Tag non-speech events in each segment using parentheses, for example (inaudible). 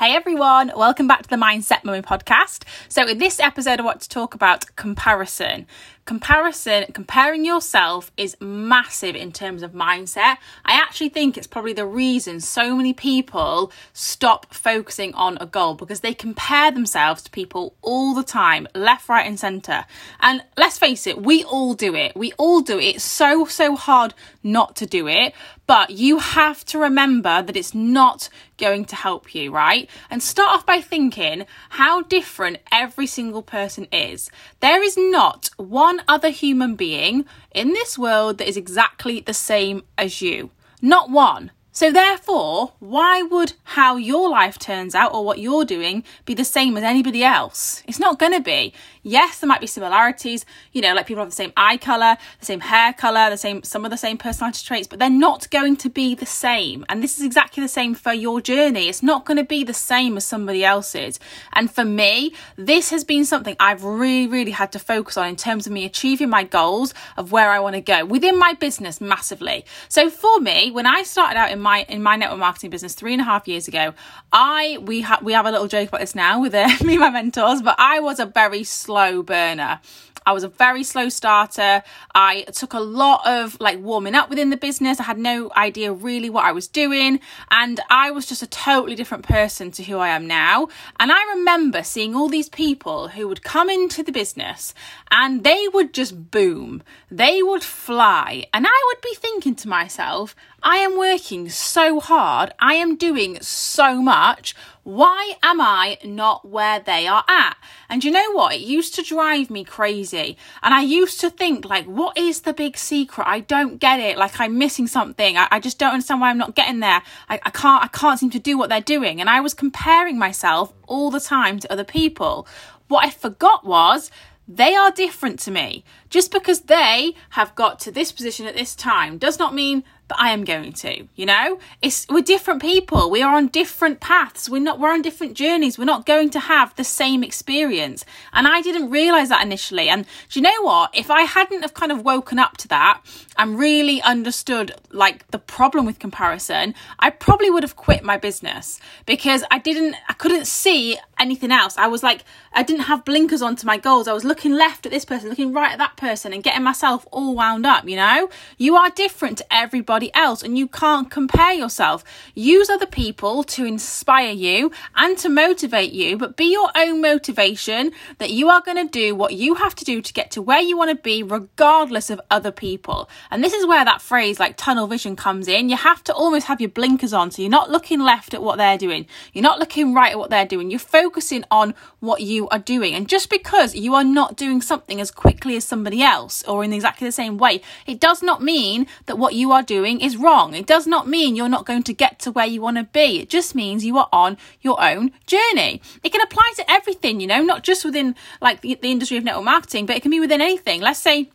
Hey everyone, welcome back to the Mindset Mummy podcast. So, in this episode, I want to talk about comparison. Comparison, comparing yourself is massive in terms of mindset. I actually think it's probably the reason so many people stop focusing on a goal because they compare themselves to people all the time, left, right, and center. And let's face it, we all do it. We all do it. It's so, so hard not to do it. But you have to remember that it's not going to help you, right? And start off by thinking how different every single person is. There is not one other human being in this world that is exactly the same as you. Not one. So, therefore, why would how your life turns out or what you're doing be the same as anybody else? It's not going to be. Yes, there might be similarities, you know, like people have the same eye colour, the same hair colour, the same, some of the same personality traits, but they're not going to be the same. And this is exactly the same for your journey. It's not going to be the same as somebody else's. And for me, this has been something I've really, really had to focus on in terms of me achieving my goals of where I want to go within my business massively. So for me, when I started out in my, in my network marketing business three and a half years ago, I, we have, we have a little joke about this now with uh, (laughs) me and my mentors, but I was a very slow burner. I was a very slow starter. I took a lot of like warming up within the business. I had no idea really what I was doing. And I was just a totally different person to who I am now. And I remember seeing all these people who would come into the business and they would just boom, they would fly. And I would be thinking to myself, I am working so hard, I am doing so much. Why am I not where they are at? And you know what? It used to drive me crazy. And I used to think, like, what is the big secret? I don't get it. Like, I'm missing something. I, I just don't understand why I'm not getting there. I, I can't, I can't seem to do what they're doing. And I was comparing myself all the time to other people. What I forgot was they are different to me. Just because they have got to this position at this time does not mean that I am going to, you know? It's we're different people. We are on different paths. We're not we're on different journeys. We're not going to have the same experience. And I didn't realize that initially. And do you know what? If I hadn't have kind of woken up to that and really understood like the problem with comparison, I probably would have quit my business because I didn't I couldn't see anything else. I was like I didn't have blinkers onto my goals. I was looking left at this person, looking right at that person and getting myself all wound up, you know? You are different to everybody else and you can't compare yourself. Use other people to inspire you and to motivate you, but be your own motivation that you are going to do what you have to do to get to where you want to be, regardless of other people. And this is where that phrase like tunnel vision comes in. You have to almost have your blinkers on. So you're not looking left at what they're doing, you're not looking right at what they're doing. You're focusing on what you are doing. And just because you are not doing something as quickly as somebody else or in exactly the same way, it does not mean that what you are doing is wrong. It does not mean you're not going to get to where you want to be. It just means you are on your own journey. It can apply to everything, you know, not just within like the, the industry of network marketing, but it can be within anything. Let's say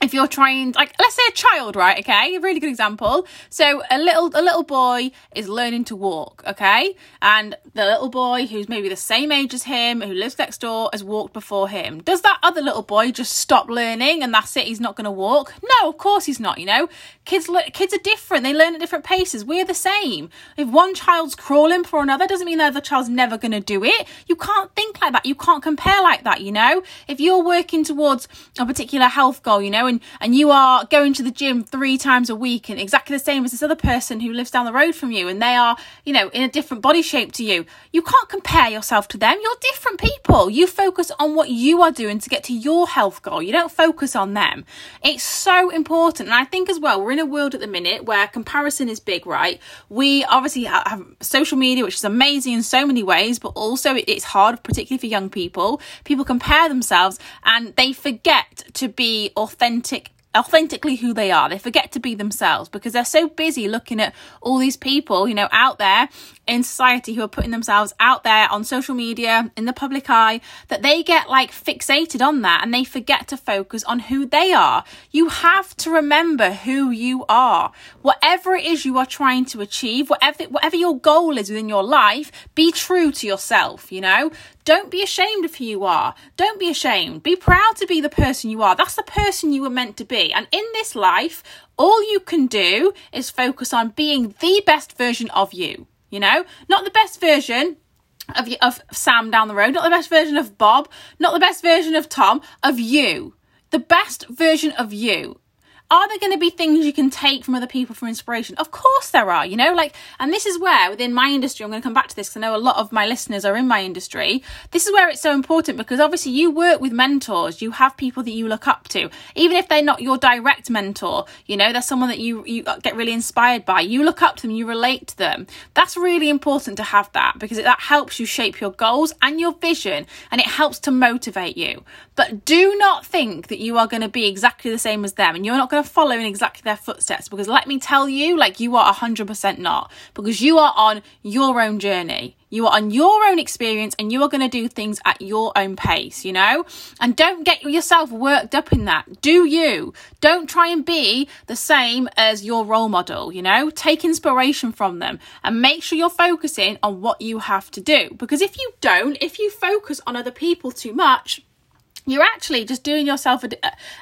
if you're trying like let's say a child right okay? A really good example. So a little a little boy is learning to walk okay? And the little boy who's maybe the same age as him who lives next door has walked before him. Does that other little boy just stop learning and that's it he's not going to walk? No of course he's not you know? Kids kids are different they learn at different paces we're the same. If one child's crawling for another doesn't mean the other child's never going to do it. You can't think like that you can't compare like that you know? If you're working towards a particular health goal you know and, and you are going to the gym three times a week and exactly the same as this other person who lives down the road from you and they are, you know, in a different body shape to you, you can't compare yourself to them. You're different people. You focus on what you are doing to get to your health goal. You don't focus on them. It's so important. And I think as well, we're in a world at the minute where comparison is big, right? We obviously have social media, which is amazing in so many ways, but also it's hard, particularly for young people. People compare themselves and they forget to be authentic authentic authentically who they are. They forget to be themselves because they're so busy looking at all these people, you know, out there in society who are putting themselves out there on social media in the public eye that they get like fixated on that and they forget to focus on who they are. You have to remember who you are. Whatever it is you are trying to achieve, whatever whatever your goal is within your life, be true to yourself, you know? Don't be ashamed of who you are. Don't be ashamed. Be proud to be the person you are. That's the person you were meant to be. And in this life, all you can do is focus on being the best version of you. You know, not the best version, of, of Sam down the road, not the best version of Bob, not the best version of Tom, of you. The best version of you are there going to be things you can take from other people for inspiration? Of course there are, you know, like, and this is where within my industry, I'm going to come back to this because I know a lot of my listeners are in my industry. This is where it's so important because obviously you work with mentors, you have people that you look up to, even if they're not your direct mentor, you know, they're someone that you, you get really inspired by. You look up to them, you relate to them. That's really important to have that because that helps you shape your goals and your vision and it helps to motivate you. But do not think that you are going to be exactly the same as them and you're not going to follow in exactly their footsteps because let me tell you, like you are 100% not because you are on your own journey. You are on your own experience and you are going to do things at your own pace, you know? And don't get yourself worked up in that. Do you? Don't try and be the same as your role model, you know? Take inspiration from them and make sure you're focusing on what you have to do. Because if you don't, if you focus on other people too much, you're actually just doing yourself a,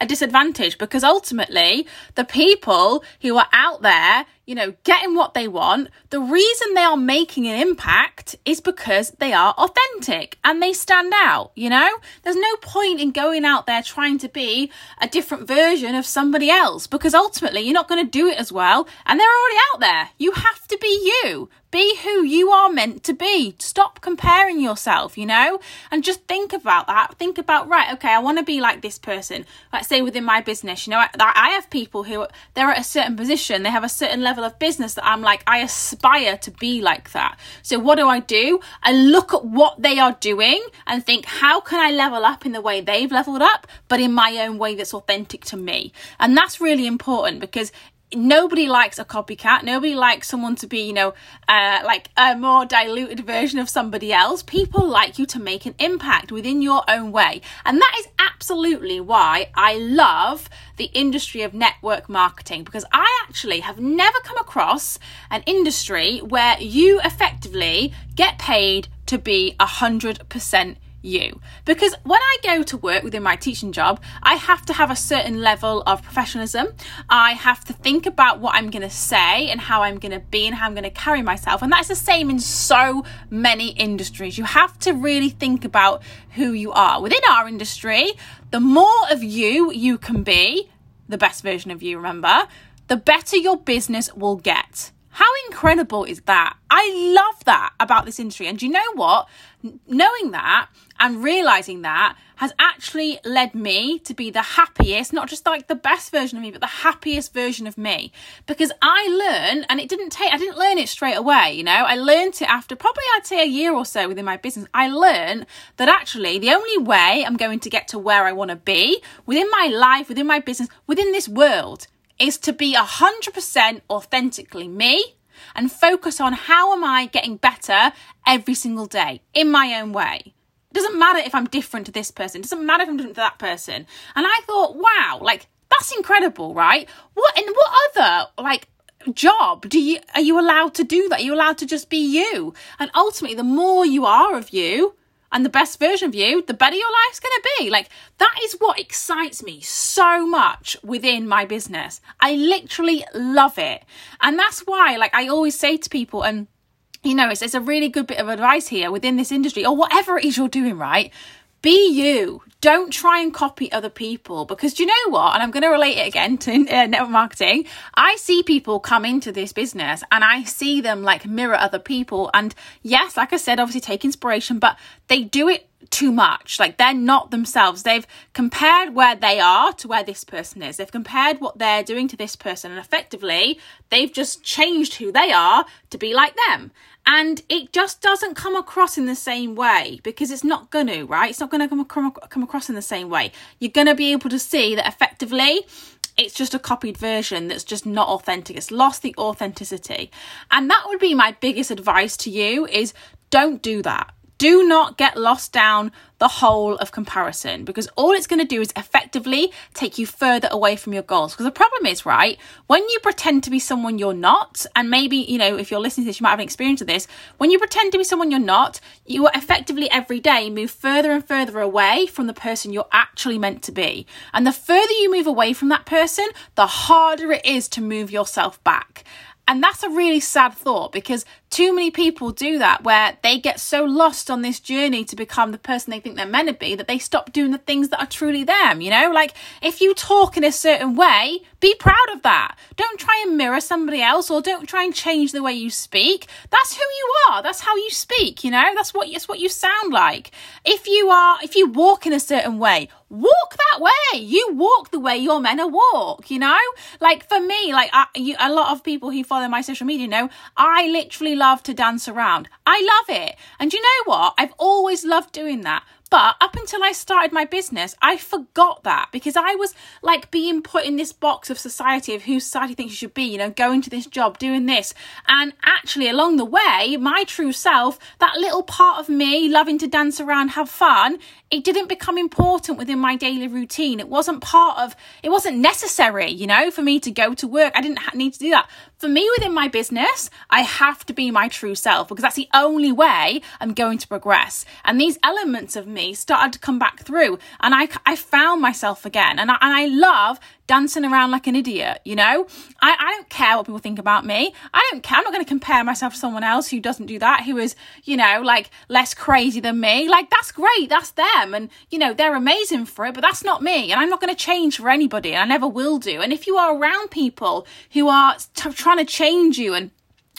a, disadvantage because ultimately the people who are out there you know getting what they want the reason they are making an impact is because they are authentic and they stand out you know there's no point in going out there trying to be a different version of somebody else because ultimately you're not going to do it as well and they're already out there you have to be you be who you are meant to be. Stop comparing yourself, you know? And just think about that. Think about, right, okay, I want to be like this person. Let's say within my business, you know, I, I have people who they're at a certain position, they have a certain level of business that I'm like, I aspire to be like that. So what do I do? I look at what they are doing and think, how can I level up in the way they've leveled up, but in my own way that's authentic to me? And that's really important because nobody likes a copycat. Nobody likes someone to be, you know, uh, like a more diluted version of somebody else. People like you to make an impact within your own way. And that is absolutely why I love the industry of network marketing because I actually have never come across an industry where you effectively get paid to be 100% you. Because when I go to work within my teaching job, I have to have a certain level of professionalism. I have to think about what I'm going to say and how I'm going to be and how I'm going to carry myself. And that's the same in so many industries. You have to really think about who you are. Within our industry, the more of you you can be, the best version of you, remember, the better your business will get. How incredible is that? I love that about this industry. And you know what? Knowing that and realizing that has actually led me to be the happiest, not just like the best version of me, but the happiest version of me. Because I learned, and it didn't take, I didn't learn it straight away, you know, I learned it after probably I'd say a year or so within my business. I learned that actually the only way I'm going to get to where I want to be within my life, within my business, within this world is to be 100% authentically me and focus on how am I getting better every single day in my own way. It doesn't matter if I'm different to this person. It doesn't matter if I'm different to that person. And I thought, wow, like that's incredible, right? What in what other like job do you are you allowed to do that? Are you allowed to just be you? And ultimately, the more you are of you, and the best version of you, the better your life's going to be. Like, that is what excites me so much within my business. I literally love it. And that's why, like, I always say to people, and you know, it's, it's a really good bit of advice here within this industry or whatever it is you're doing, right? Be you. Don't try and copy other people because do you know what? And I'm going to relate it again to uh, network marketing. I see people come into this business and I see them like mirror other people. And yes, like I said, obviously take inspiration, but they do it too much. Like they're not themselves. They've compared where they are to where this person is. They've compared what they're doing to this person. And effectively, they've just changed who they are to be like them. And it just doesn't come across in the same way because it's not going to, right? It's not going to come, come, come across in the same way. You're going to be able to see that effectively it's just a copied version that's just not authentic. It's lost the authenticity. And that would be my biggest advice to you is don't do that do not get lost down the hole of comparison because all it's going to do is effectively take you further away from your goals. Because the problem is, right, when you pretend to be someone you're not, and maybe, you know, if you're listening to this, you might have an experience of this. When you pretend to be someone you're not, you effectively every day move further and further away from the person you're actually meant to be. And the further you move away from that person, the harder it is to move yourself back. And that's a really sad thought because too many people do that where they get so lost on this journey to become the person they think they're meant to be that they stop doing the things that are truly them, you know? Like if you talk in a certain way, be proud of that. Don't try and mirror somebody else or don't try and change the way you speak. That's who you are. That's how you speak, you know? That's what that's what you sound like. If you are if you walk in a certain way, walk that way. You walk the way you're walk, you know? Like for me, like I, you, a lot of people who follow my social media know, I literally love to dance around. I love it. And you know what? I've always loved doing that. But up until I started my business, I forgot that because I was like being put in this box of society of who society thinks you should be, you know, going to this job, doing this. And actually, along the way, my true self, that little part of me loving to dance around, have fun, it didn't become important within my daily routine. It wasn't part of, it wasn't necessary, you know, for me to go to work. I didn't need to do that. For me, within my business, I have to be my true self because that's the only way I'm going to progress. And these elements of me me started to come back through. And I, I found myself again. And I, and I love dancing around like an idiot you know? I, I don't care what people think about me. I don't care. I'm not going to compare myself to someone else who doesn't do that who is you know like less crazy than me. Like that's great. That's them. And you know they're amazing for it but that's not me. And I'm not going to change for anybody. And I never will do. And if you are around people who are t- trying to change you and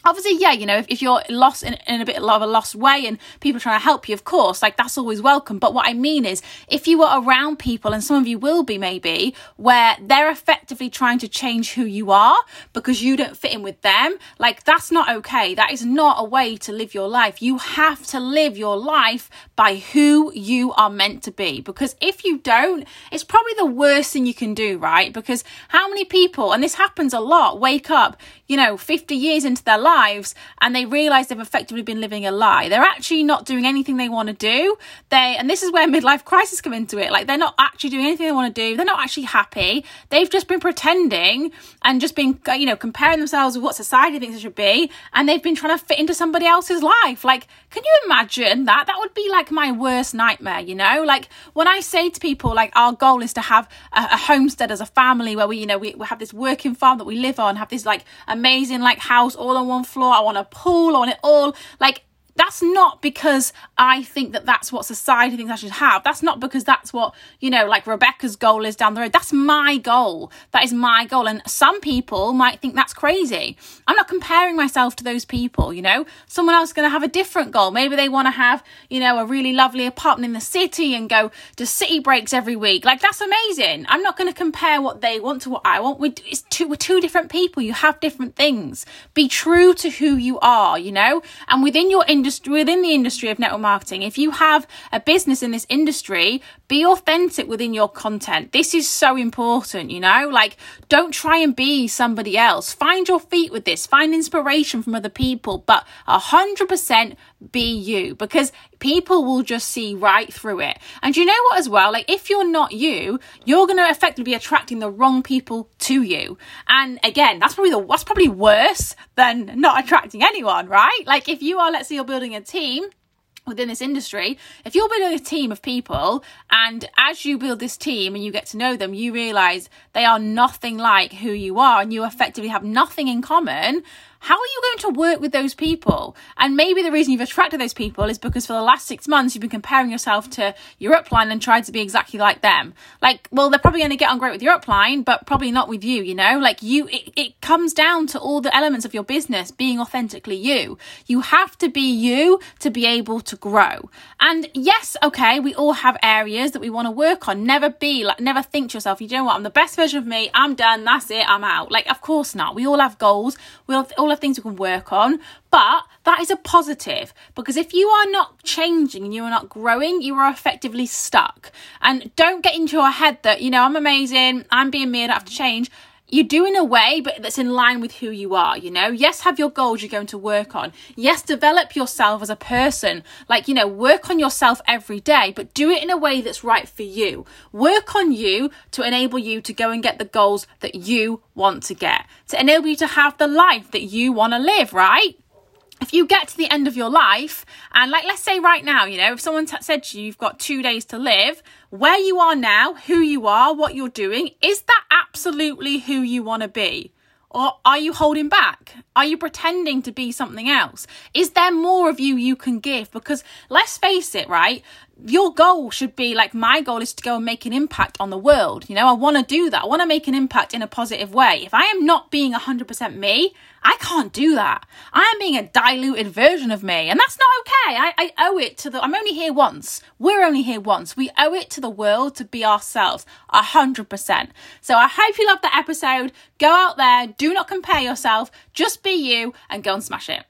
obviously yeah you know if, if you're lost in, in a bit of a lost way and people are trying to help you of course like that's always welcome. But what i mean is if you are around people and some of you will be maybe where they're effectively trying to change who you are because you don't fit in with them like that's not okay. That is not a way to live your life. You have to live your life by who you are meant to be. Because if you don't it's probably the worst thing you can do right? Because how many people and this happens a lot wake up you know 50 years into their life lives and they realize they've effectively been living a lie. They're actually not doing anything they want to do. They and this is where (laughs) midlife crisis come into it. Like they're not actually doing anything they want to do. They're not actually happy. They've just been pretending and just been uh, you know comparing themselves with what society thinks it should be and they've been trying to fit into somebody else's life. Like can you imagine that? That would be like my worst nightmare, you know? Like when I say to people like our goal is to have a, a homestead as a family where we you know we, we have this working farm that we live on, have this like amazing like house all on one floor. I want a pool. I want it all. Like that's not because I think that that's what society thinks I should have. That's not because that's what, you know, like Rebecca's goal is down the road. That's my goal. That is my goal. And some people might think that's crazy. I'm not comparing myself to those people, you know. Someone else is going to have a different goal. Maybe they want to have, you know, a really lovely apartment in the city and go to city breaks every week. Like, that's amazing. I'm not going to compare what they want to what I want. We're, it's two, we're two different people. You have different things. Be true to who you are, you know, and within your industry, industry within the industry of network marketing if you have a business in this industry be authentic within your content. This is so important you know? Like don't try and be somebody else. Find your feet with this. Find inspiration from other people. But 100% be you because people will just see right through it. And you know what, as well? Like, if you're not you, you're going to effectively be attracting the wrong people to you. And again, that's probably the, that's probably worse than not attracting anyone, right? Like, if you are, let's say you're building a team, within this industry, if you're building a team of people and as you build this team and you get to know them, you realize they are nothing like who you are and you effectively have nothing in common, how are you going to work with those people? And maybe the reason you've attracted those people is because for the last six months you've been comparing yourself to your upline and tried to be exactly like them. Like, well, they're probably going to get on great with your upline, but probably not with you, you know? Like you, it, it comes down to all the elements of your business being authentically you. You have to be you to be able to grow. And yes, okay, we all have areas that we want to work on. Never be like, never think to yourself, you know what, I'm the best version of me, I'm done, that's it, I'm out. Like, of course not. We all have goals. We all, all of things we can work on, but that is a positive because if you are not changing and you are not growing, you are effectively stuck. And don't get into your head that, you know, I'm amazing, I'm being me, I don't have to change you do in a way, but that's in line with who you are, you know? Yes, have your goals you're going to work on. Yes, develop yourself as a person. Like, you know, work on yourself every day, but do it in a way that's right for you. Work on you to enable you to go and get the goals that you want to get, to enable you to have the life that you want to live, right? If you get to the end of your life and like let's say right now you know if someone t- said to you you've got two days to live where you are now who you are what you're doing is that absolutely who you want to be Or are you holding back? Are you pretending to be something else? Is there more of you you can give? Because let's face it, right? Your goal should be like my goal is to go and make an impact on the world. You know, I want to do that. I want to make an impact in a positive way. If I am not being 100% me, I can't do that. I am being a diluted version of me, and that's not okay. I, I owe it to the. I'm only here once. We're only here once. We owe it to the world to be ourselves, a hundred percent. So I hope you loved that episode. Go out there, do not compare yourself, just be you, and go and smash it.